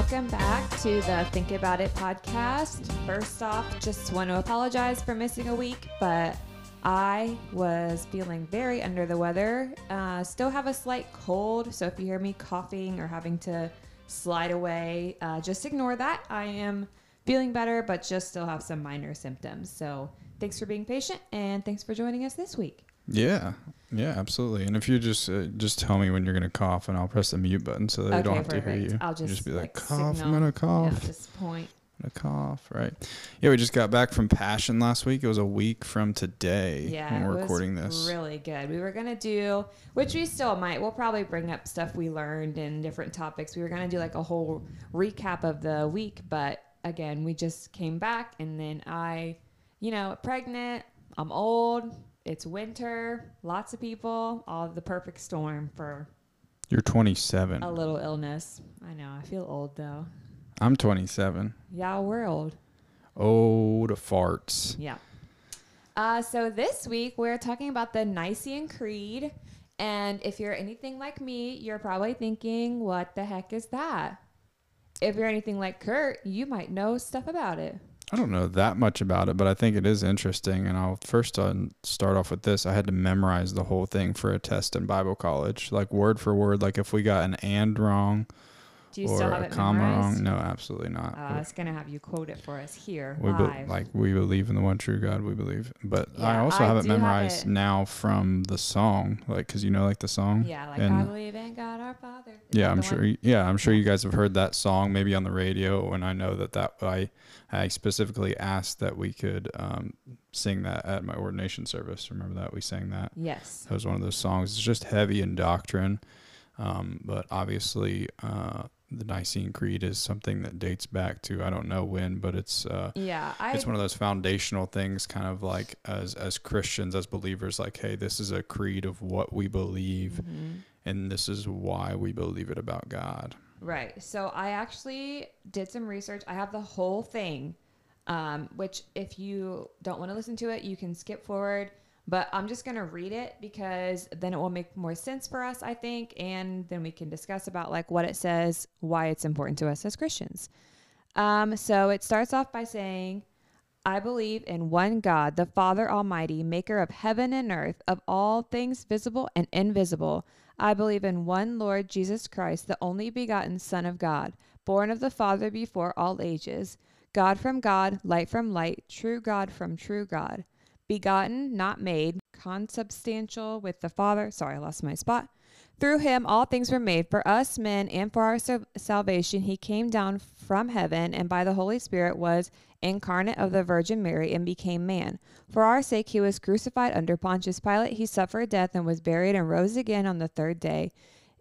welcome back to the Think About It podcast. First off, just want to apologize for missing a week, but I was feeling very under the weather. Uh, still have a slight cold, so if you hear me coughing or having to slide away, uh, just ignore that. I am feeling better, but just still have some minor symptoms. So thanks for being patient and thanks for joining us this week. Yeah, yeah, absolutely. And if you just uh, just tell me when you're gonna cough, and I'll press the mute button so they don't have to hear you. I'll just, You just be like, like, cough. signal. I'm gonna cough. Yeah, at this point. I'm gonna cough. Right. Yeah, we just got back from Passion last week. It was a week from today Yeah, when we're recording this. really good. We were gonna do, which we still might. We'll probably bring up stuff we learned and different topics. We were gonna do like a whole recap of the week, but again, we just came back, and then I, you know, pregnant. I'm old. It's winter. Lots of people. All the perfect storm for You're 27. a little illness. I know. I feel old though. I'm 27. Yeah, we're old. Oh, the farts. Yeah. Uh, so this week we're talking about the Nicene Creed. And if you're anything like me, you're probably thinking, what the heck is that? If you're anything like Kurt, you might know stuff about it. I don't know that much about it, but I think it is interesting. And I'll first uh, start off with this. I had to memorize the whole thing for a test in Bible college, like word for word. Like if we got an and wrong Do you or still have a it comma memorized? wrong, no, absolutely not. Uh, I was going to have you quote it for us here we be, like we believe in the one true God. We believe, but I also I have it do have memorized it. now from the song, like because you know, like the song. yeah, like and- I believe in God our Father. Is yeah, I'm sure. one? Yeah, I'm sure you guys have heard that song maybe on the radio, and I know that that I I specifically asked that we could um, sing that at my ordination service. Remember that we sang that. Yes. That was one of those songs. It's just heavy in doctrine, um, but obviously uh, the Nicene Creed is something that dates back to I don't know when, but it's uh, Yeah, I it's one of those foundational things, kind of like as as Christians, as believers, like hey, this is a creed of what we believe, Mhm. and this is why we believe it about God. Right. So I actually did some research. I have the whole thing, um, which if you don't want to listen to it, you can skip forward. But I'm just going to read it because then it will make more sense for us, I think. And then we can discuss about like what it says, why it's important to us as Christians. Um, so it starts off by saying, I believe in one God, the Father Almighty, maker of heaven and earth, of all things visible and invisible. I believe in one Lord Jesus Christ, the only begotten Son of God, born of the Father before all ages, God from God, light from light, true God from true God, begotten, not made, consubstantial with the Father. Sorry, I lost my spot. Through him all things were made. For us men and for our sal- salvation, he came down from heaven and by the Holy Spirit was incarnate of the Virgin Mary and became man. For our sake, he was crucified under Pontius Pilate. He suffered death and was buried and rose again on the third day.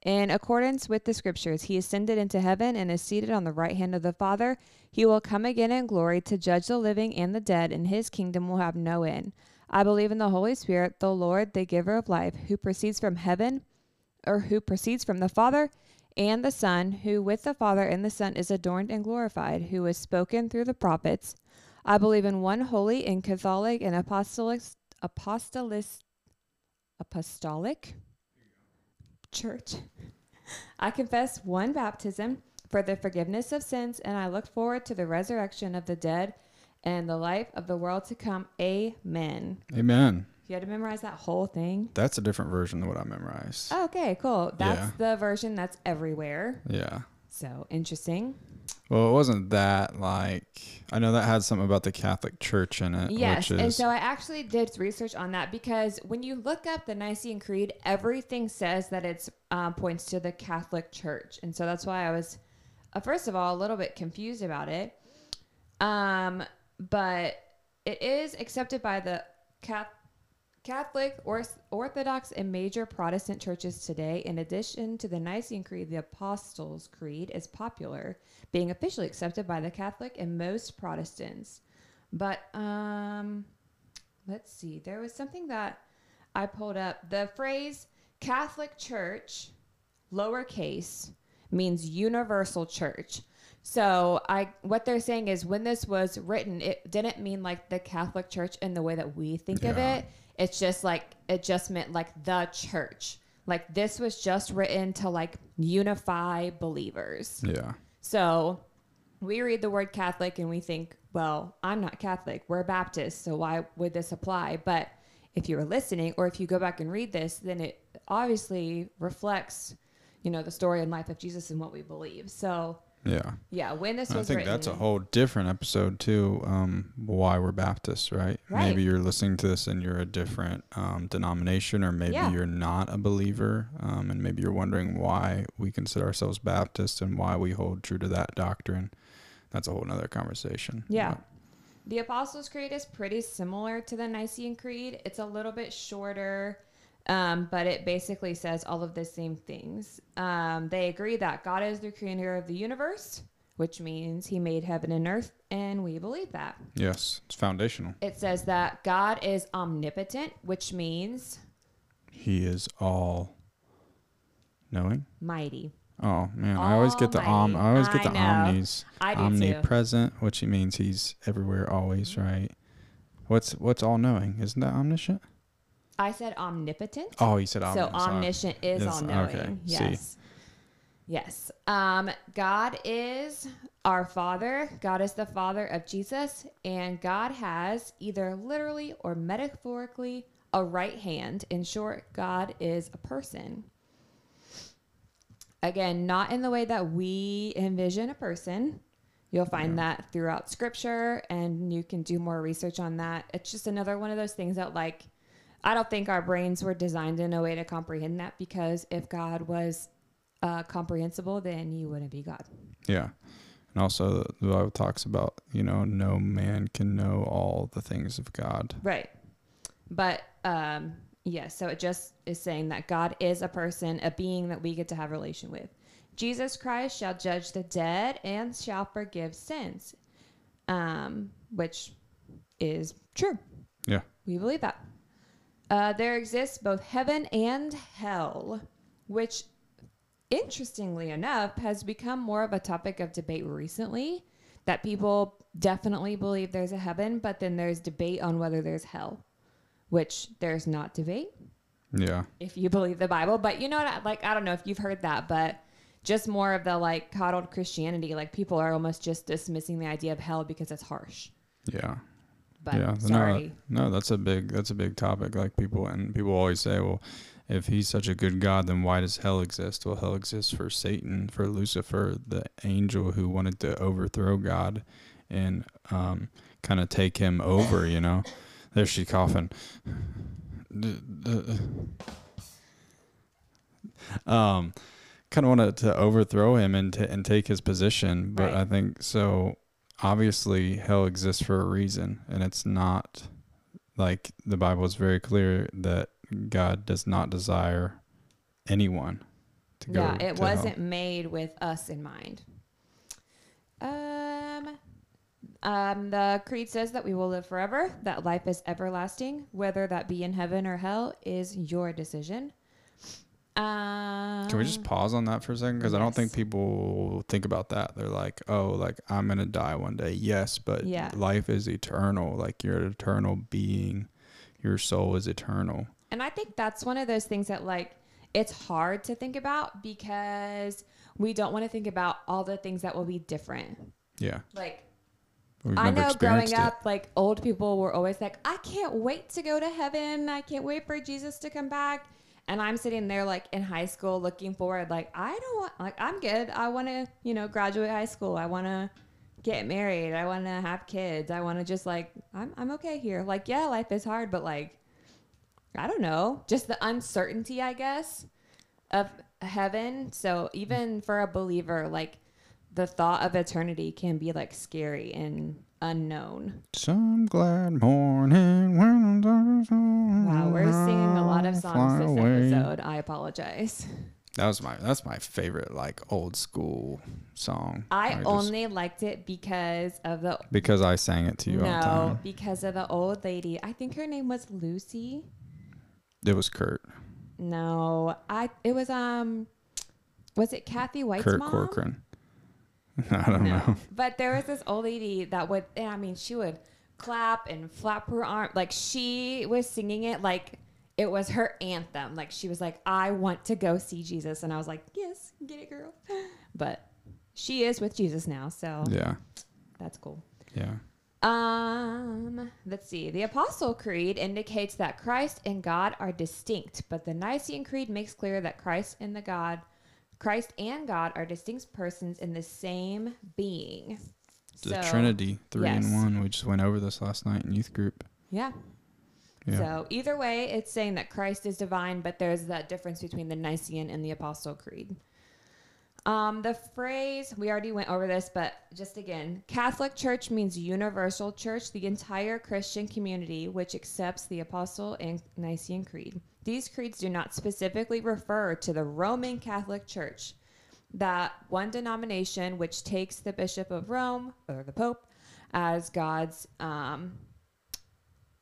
In accordance with the scriptures, he ascended into heaven and is seated on the right hand of the Father. He will come again in glory to judge the living and the dead, and his kingdom will have no end. I believe in the Holy Spirit, the Lord, the giver of life, who proceeds from heaven or who proceeds from the Father and the Son, who with the Father and the Son is adorned and glorified, who is spoken through the prophets. I believe in one holy and Catholic and apostolic apostolic apostolic church. I confess one baptism for the forgiveness of sins, and I look forward to the resurrection of the dead and the life of the world to come. Amen. Amen. You had to memorize that whole thing. That's a different version than what I memorized. Okay, cool. That's Yeah. the version that's everywhere. Yeah. So interesting. Well, it wasn't that like I know that had something about the Catholic Church in it, Yes, which and so I actually did research on that because when you look up the Nicene Creed, everything says that it's um, points to the Catholic Church, and so that's why I was, uh, first of all, a little bit confused about it. Um, but it is accepted by the Catholic. Catholic, or- Orthodox, and major Protestant churches today. In addition to the Nicene Creed, the Apostles' Creed is popular, being officially accepted by the Catholic and most Protestants. But um, let's see, there was something that I pulled up. The phrase Catholic Church, lowercase, means universal church. So I what they're saying is when this was written, it didn't mean like the Catholic Church in the way that we think of it. It's just like it just meant like the church. Like this was just written to like unify believers. yeah. So we read the word Catholic and we think, well, I'm not Catholic. We're Baptist. So why would this apply? But if you were listening or if you go back and read this, then it obviously reflects, you know, the story and life of Jesus and what we believe. So Yeah. yeah, when this I was think written, that's a whole different episode too. Um, why we're Baptists, right? Right. Maybe you're listening to this and you're a different um, denomination, or maybe Yeah. you're not a believer, um, and maybe you're wondering why we consider ourselves Baptist and why we hold true to that doctrine. That's a whole nother conversation. Yeah. But, The Apostles' Creed is pretty similar to the Nicene Creed. It's a little bit shorter, um, but it basically says all of the same things. Um, they agree that God is the creator of the universe, which means he made heaven and earth, and we believe that. yes, it's foundational. It says that God is omnipotent, which means He is all knowing. mighty. Oh man, I always get the om. I always get the omnis. I do too. Omnipresent, which means he's everywhere, always, right? What's what's all knowing? Isn't that omniscient? I said omnipotent. Oh, you said So omniscient. sorry. omniscient is Yes, all knowing. okay, see. Yes. Yes. Um, God is our Father. God is the Father of Jesus. And God has either literally or metaphorically a right hand. In short, God is a person. Again, not in the way that we envision a person. You'll find that throughout scripture and you can do more research on that. It's just another one of those things that, like, I don't think our brains were designed in a way to comprehend that because if God was uh, comprehensible, then you wouldn't be God. Yeah, and also the Bible talks about you know no man can know all the things of God. Right. But um yes, so it just is saying that God is a person, a being that we get to have relation with. Jesus Christ shall judge the dead and shall forgive sins. Um which is true. Yeah, We believe that. Uh, there exists both heaven and hell, which, interestingly enough, has become more of a topic of debate recently. That people definitely believe there's a heaven, but then there's debate on whether there's hell, which there's not debate yeah, if you believe the Bible. But you know what? I- Like, I don't know if you've heard that, but just more of the like coddled Christianity. Like, people are almost just dismissing the idea of hell because it's harsh. yeah, But yeah. sorry. No, no, that's a big that's a big topic. Like people and people always say, well, if he's such a good God, then why does hell exist? Well, hell exists for Satan, for Lucifer, the angel who wanted to overthrow God and um, kind of take him over. You know, there she coughing. um, kind of wanted to overthrow him and t- and take his position, but Right. I think so. Obviously, hell exists for a reason, and it's not like the Bible is very clear that God does not desire anyone to go. Yeah, it wasn't made with us in mind. Um, um, the creed says that we will live forever, that life is everlasting, whether that be in heaven or hell is your decision. Um, Can we just pause on that for a second? Because I don't think people think about that. They're like, oh, like I'm gonna die one day. Yes, but Yeah. life is eternal. Like you're an eternal being. Your soul is eternal. And I think that's one of those things that like it's hard to think about because we don't want to think about all the things that will be different. Yeah, Like I know growing experienced it. up, like old people were always like, I can't wait to go to heaven. I can't wait for Jesus to come back. And I'm sitting there like in high school looking forward, like, I don't want, like, I'm good. I want to, you know, graduate high school. I want to get married. I want to have kids. I want to just like, I'm, I'm okay here. Like, yeah, life is hard, but like, I don't know, just the uncertainty, I guess, of heaven. So even for a believer, like, the thought of eternity can be like scary and unknown. Some glad morning when Wow, we're singing a lot of songs this away. episode. I apologize. That was my that's my favorite like old school song. I just- only liked it because of the because I sang it to you all the no, because of the old lady. I think her name was Lucy. It was Kurt. No, I it was um, was it Kathy White's Kurt mom? Corcoran. I don't know. But there was this old lady that would, and I mean, she would clap and flap her arm. Like she was singing it like it was her anthem. Like she was like, I want to go see Jesus. And I was like, yes, get it, girl. But she is with Jesus now, so Yeah. that's cool. Yeah. Um, let's see. The Apostle Creed indicates that Christ and God are distinct, but the Nicene Creed makes clear that Christ and the God, Christ and God are distinct persons in the same being. The So- Trinity, three yes. in one. We just went over this last night in youth group. Yeah. Yeah. So either way, it's saying that Christ is divine, but there's that difference between the Nicene and the Apostle Creed. Um, the phrase we already went over this, but just again, Catholic Church means universal church, the entire Christian community which accepts the Apostle and Nicene Creed. These creeds do not specifically refer to the Roman Catholic Church, that one denomination which takes the Bishop of Rome or the Pope as God's um,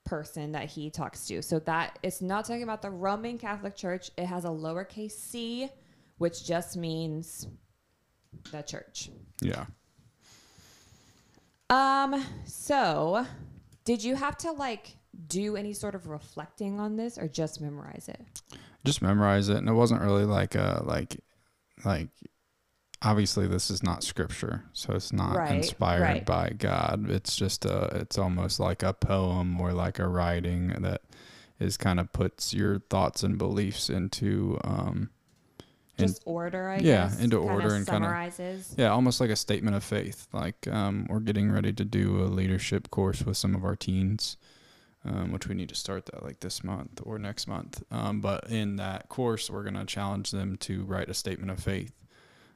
person that he talks to. So that it's not talking about the Roman Catholic Church. It has a lowercase c, which just means the church. Yeah. Um, so did you have to like do any sort of reflecting on this or just memorize it? Just memorize it. And it wasn't really like a, like, like, obviously this is not scripture. So it's not Right, inspired right. by God. It's just a, it's almost like a poem or like a writing that is kind of puts your thoughts and beliefs into, um, in- Just order, I Yeah, guess. into order and kinda- summarizes. Yeah, almost like a statement of faith. Like um, we're getting ready to do a leadership course with some of our teens, um, which we need to start that like this month or next month. Um, but in that course, we're going to challenge them to write a statement of faith,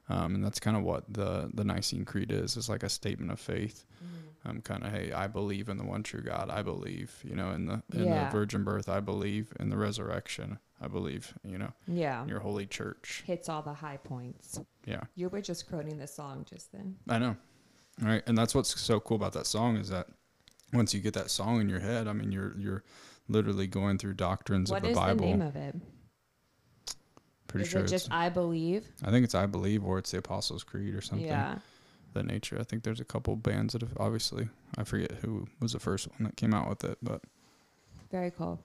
um, and that's kind of what the the Nicene Creed is. It's like a statement of faith. Mm-hmm. Um, kind of hey, I believe in the one true God. I believe, you know, in the in Yeah. the virgin birth. I believe in the resurrection. I believe, you know, Yeah. in your holy church. Hits all the high points. Yeah. You were just quoting the song just then. I know. All right. And that's what's so cool about that song is that once you get that song in your head, I mean you're you're literally going through doctrines What of the is Bible. the name of it? Pretty is sure it it's just I believe? I think it's I believe or it's the Apostles' Creed or something. Yeah. That nature. I think there's a couple bands that have obviously I forget who was the first one that came out with it, but Very cool.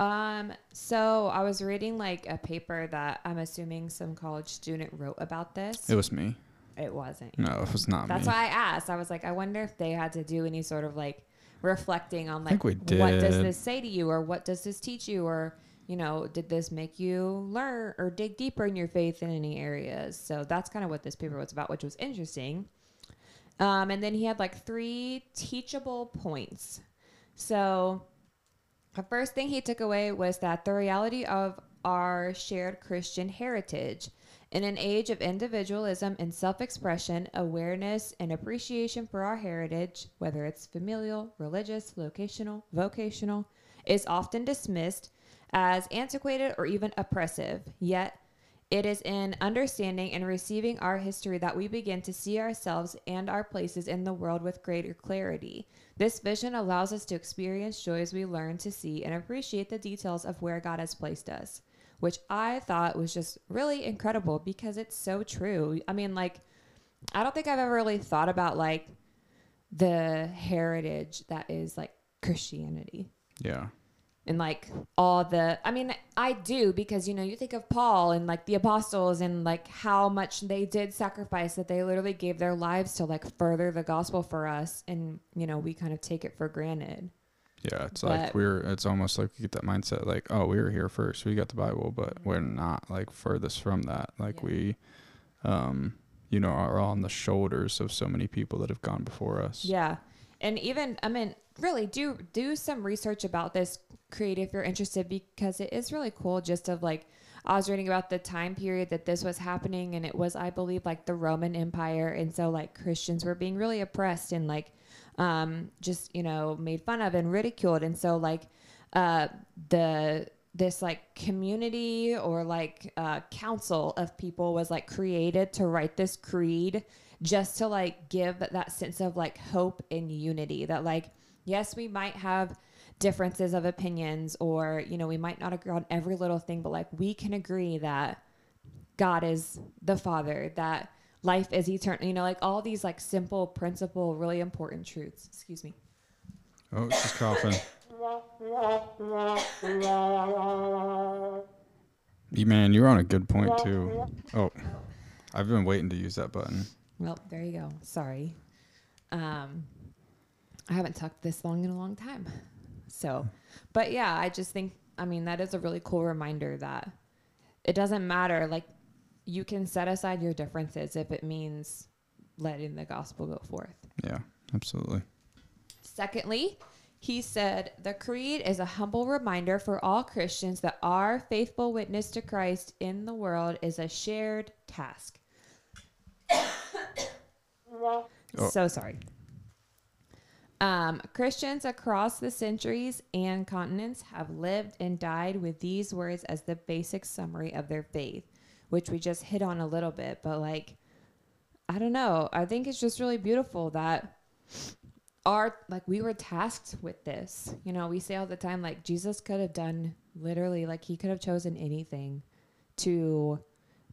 Um, so I was reading like a paper that I'm assuming some college student wrote about this. it was me. It wasn't. No, it was not That's me. why I asked. I was like, I wonder if they had to do any sort of like reflecting on like what does this say to you or what does this teach you or you know, did this make you learn or dig deeper in your faith in any areas? So that's kind of what this paper was about, which was interesting. Um, and then he had like three teachable points. So the first thing he took away was that the reality of our shared Christian heritage. In an age of individualism and self expression, awareness and appreciation for our heritage, whether it's familial, religious, locational, vocational, is often dismissed as antiquated or even oppressive. Yet, it is in understanding and receiving our history that we begin to see ourselves and our places in the world with greater clarity. This vision allows us to experience joys we learn to see and appreciate the details of where God has placed us, which I thought was just really incredible because it's so true. I mean, like, I don't think I've ever really thought about like the heritage that is like Christianity yeah. and like all the i mean i do because you know you think of paul and like the apostles and like how much they did sacrifice that they literally gave their lives to like further the gospel for us and you know we kind of take it for granted Yeah, it's like we're it's almost like we get that mindset like, oh, we were here first. We got the Bible, but we're not like furthest from that. Like Yeah. we um you know, are on the shoulders of so many people that have gone before us. yeah and even i mean really do do some research about this create if you're interested because it is really cool just of like I was reading about the time period that this was happening, and it was, I believe, like the Roman Empire, and so like Christians were being really oppressed and like um, just you know made fun of and ridiculed, and so like uh, the this like community or like uh, council of people was like created to write this creed just to like give that sense of like hope and unity that like yes we might have differences of opinions or you know we might not agree on every little thing but like we can agree that god is the father that life is eternal you know like all these like simple principle really important truths excuse me Oh, she's coughing. You man, you're on a good point too. Oh, I've been waiting to use that button. Well, there you go. Sorry. Um, I haven't talked this long in a long time. So, but yeah, I just think, I mean, that is a really cool reminder that it doesn't matter. Like, you can set aside your differences if it means letting the gospel go forth. Yeah, absolutely. Secondly, he said, The creed is a humble reminder for all Christians that our faithful witness to Christ in the world is a shared task. Oh. So sorry. Um, Christians across the centuries and continents have lived and died with these words as the basic summary of their faith, which we just hit on a little bit. But, like, I don't know. I think it's just really beautiful that our, like, we were tasked with this. You know, we say all the time, like, Jesus could have done literally, like, he could have chosen anything to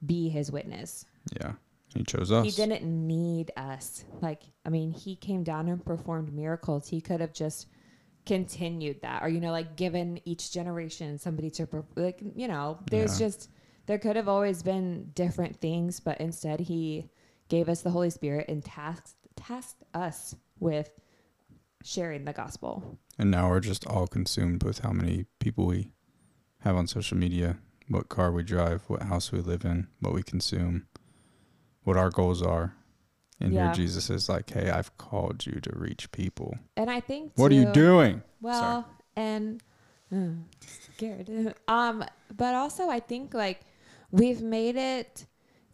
be his witness. Yeah. He chose us. He didn't need us. Like, I mean, he came down and performed miracles. He could have just continued that, or you know, like given each generation somebody to per- like, you know, there's Yeah. just there could have always been different things, but instead he gave us the Holy Spirit and tasked tasked us with sharing the gospel. And now we're just all consumed with how many people we have on social media, what car we drive, what house we live in, what we consume, what our goals are. And Yeah. here Jesus is like, hey, I've called you to reach people. And I think What are you doing? Well, and uh, scared. um, but also I think like we've made it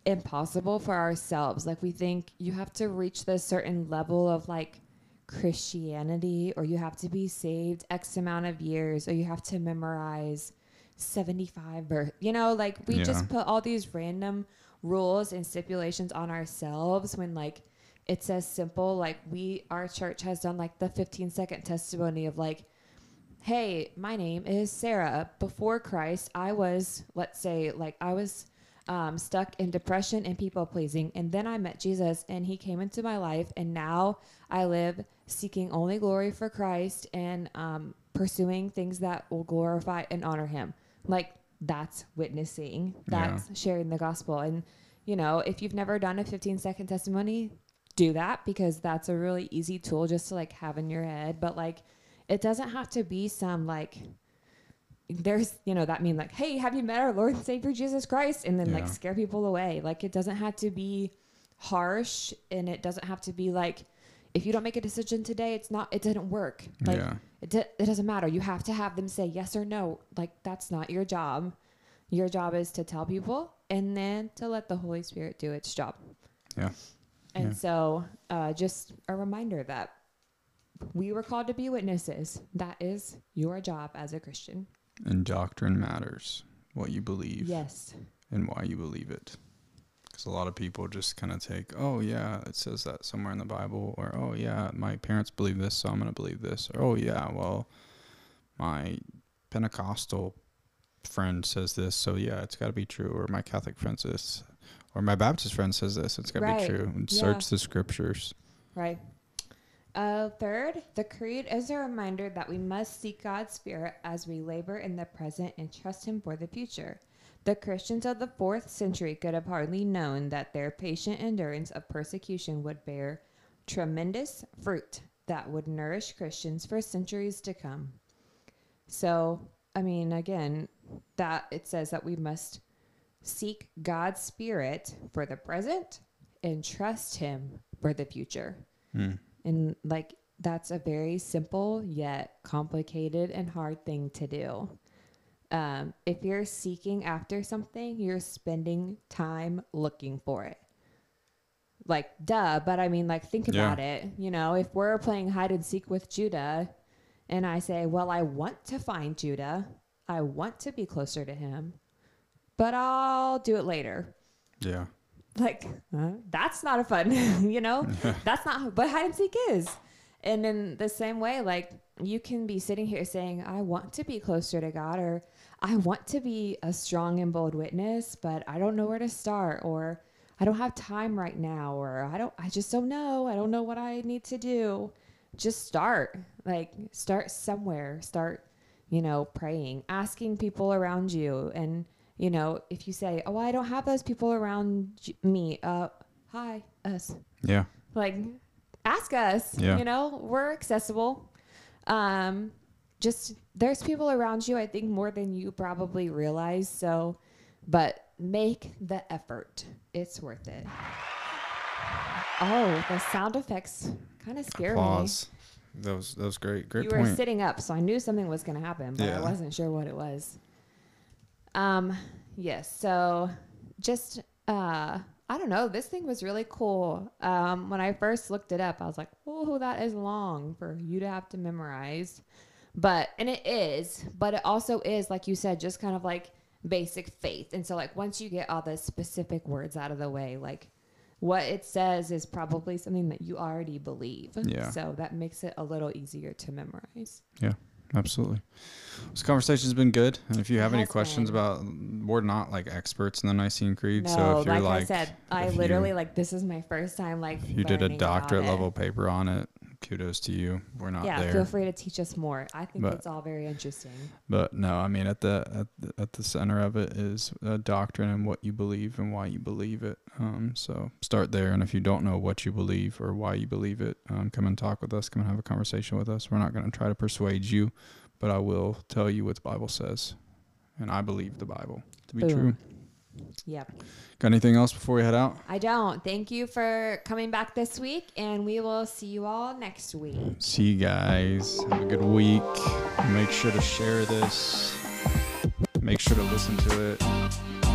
impossible for ourselves. Like we think you have to reach this certain level of like Christianity or you have to be saved X amount of years or you have to memorize 75 birth. You know, like we Yeah. just put all these random rules and stipulations on ourselves when like it's as simple like we our church has done like the 15 second testimony of like hey my name is sarah. Before christ i was let's say like i was um, stuck in depression and people pleasing and then i met jesus and he came into my life and now i live seeking only glory for christ and um, pursuing things that will glorify and honor him. Like that's witnessing Yeah. that's sharing the gospel and you know if you've never done a 15 second testimony do that because that's a really easy tool just to like have in your head but like it doesn't have to be some like there's you know that mean like hey have you met our lord and savior jesus christ and then Yeah. like scare people away like it doesn't have to be harsh and it doesn't have to be like if you don't make a decision today it's not it didn't work like yeah. it, d- it doesn't matter you have to have them say yes or no like that's not your job your job is to tell people and then to let the holy spirit do its job Yeah. and Yeah. so uh, just a reminder that we were called to be witnesses that is your job as a christian And doctrine matters. What you believe yes and why you believe it. Because a lot of people just kind of take, oh, yeah, it says that somewhere in the Bible. Or, oh, yeah, my parents believe this, so I'm going to believe this. Or, oh, yeah, well, my Pentecostal friend says this, so yeah, it's got to be true. Or my Catholic friend says this. Or my Baptist friend says this, it's got to Right. be true. And Yeah. search the scriptures. Right. Uh, third, the creed is a reminder that we must seek God's Spirit as we labor in the present and trust Him for the future. The Christians of the fourth century could have hardly known that their patient endurance of persecution would bear tremendous fruit that would nourish Christians for centuries to come. So, I mean, again, that it says that we must seek God's Spirit for the present and trust Him for the future. Hmm. And like that's a very simple yet complicated and hard thing to do. Um, if you're seeking after something, you're spending time looking for it. Like, duh, but I mean, like, think Yeah. about it. You know, if we're playing hide and seek with Judah, and I say, well, I want to find Judah, I want to be closer to him, but I'll do it later Yeah. like uh, that's not a fun you know that's not what hide and seek is and in the same way like you can be sitting here saying i want to be closer to god or i want to be a strong and bold witness but i don't know where to start or i don't have time right now or i don't i just don't know i don't know what i need to do just start like start somewhere start you know praying asking people around you and you know if you say oh i don't have those people around me uh hi us. Yeah. Like, ask us. Yeah. You know, we're accessible. Um, just there's people around you, I think, more than you probably realize. So, but make the effort. It's worth it. Oh, the sound effects kind of scare Applause. That was that was great. me. Great you point. were sitting up, so I knew something was going to happen, but I wasn't sure what it was. Um, yes. So, just uh, I don't know. This thing was really cool. Um, when I first looked it up, I was like, "Oh, that is long for you to have to memorize." But and it is, but it also is like you said, just kind of like basic faith. And so, like once you get all the specific words out of the way, like what it says is probably something that you already believe. Yeah. So that makes it a little easier to memorize. Yeah, absolutely. This conversation's been good. And if you have any questions been. about, we're not like experts in the Nicene Creed. No, so if you're like, like, I said, I if you- literally like this is my first time like you did a doctorate level paper on it, kudos to you. We're not Yeah, there. feel free to teach us more. I think But- it's all very interesting. But no, I mean at the at the, at the center of it is a doctrine and what you believe and why you believe it. Um, so start there, and if you don't know what you believe or why you believe it, um, come and talk with us. Come and have a conversation with us. We're not going to try to persuade you, but I will tell you what the Bible says, and I believe the Bible to be Boom. true. Yep. Got anything else before we head out? I don't. Thank you for coming back this week, and we will see you all next week. See you guys. Have a good week. Make sure to share this. Make sure to listen to it.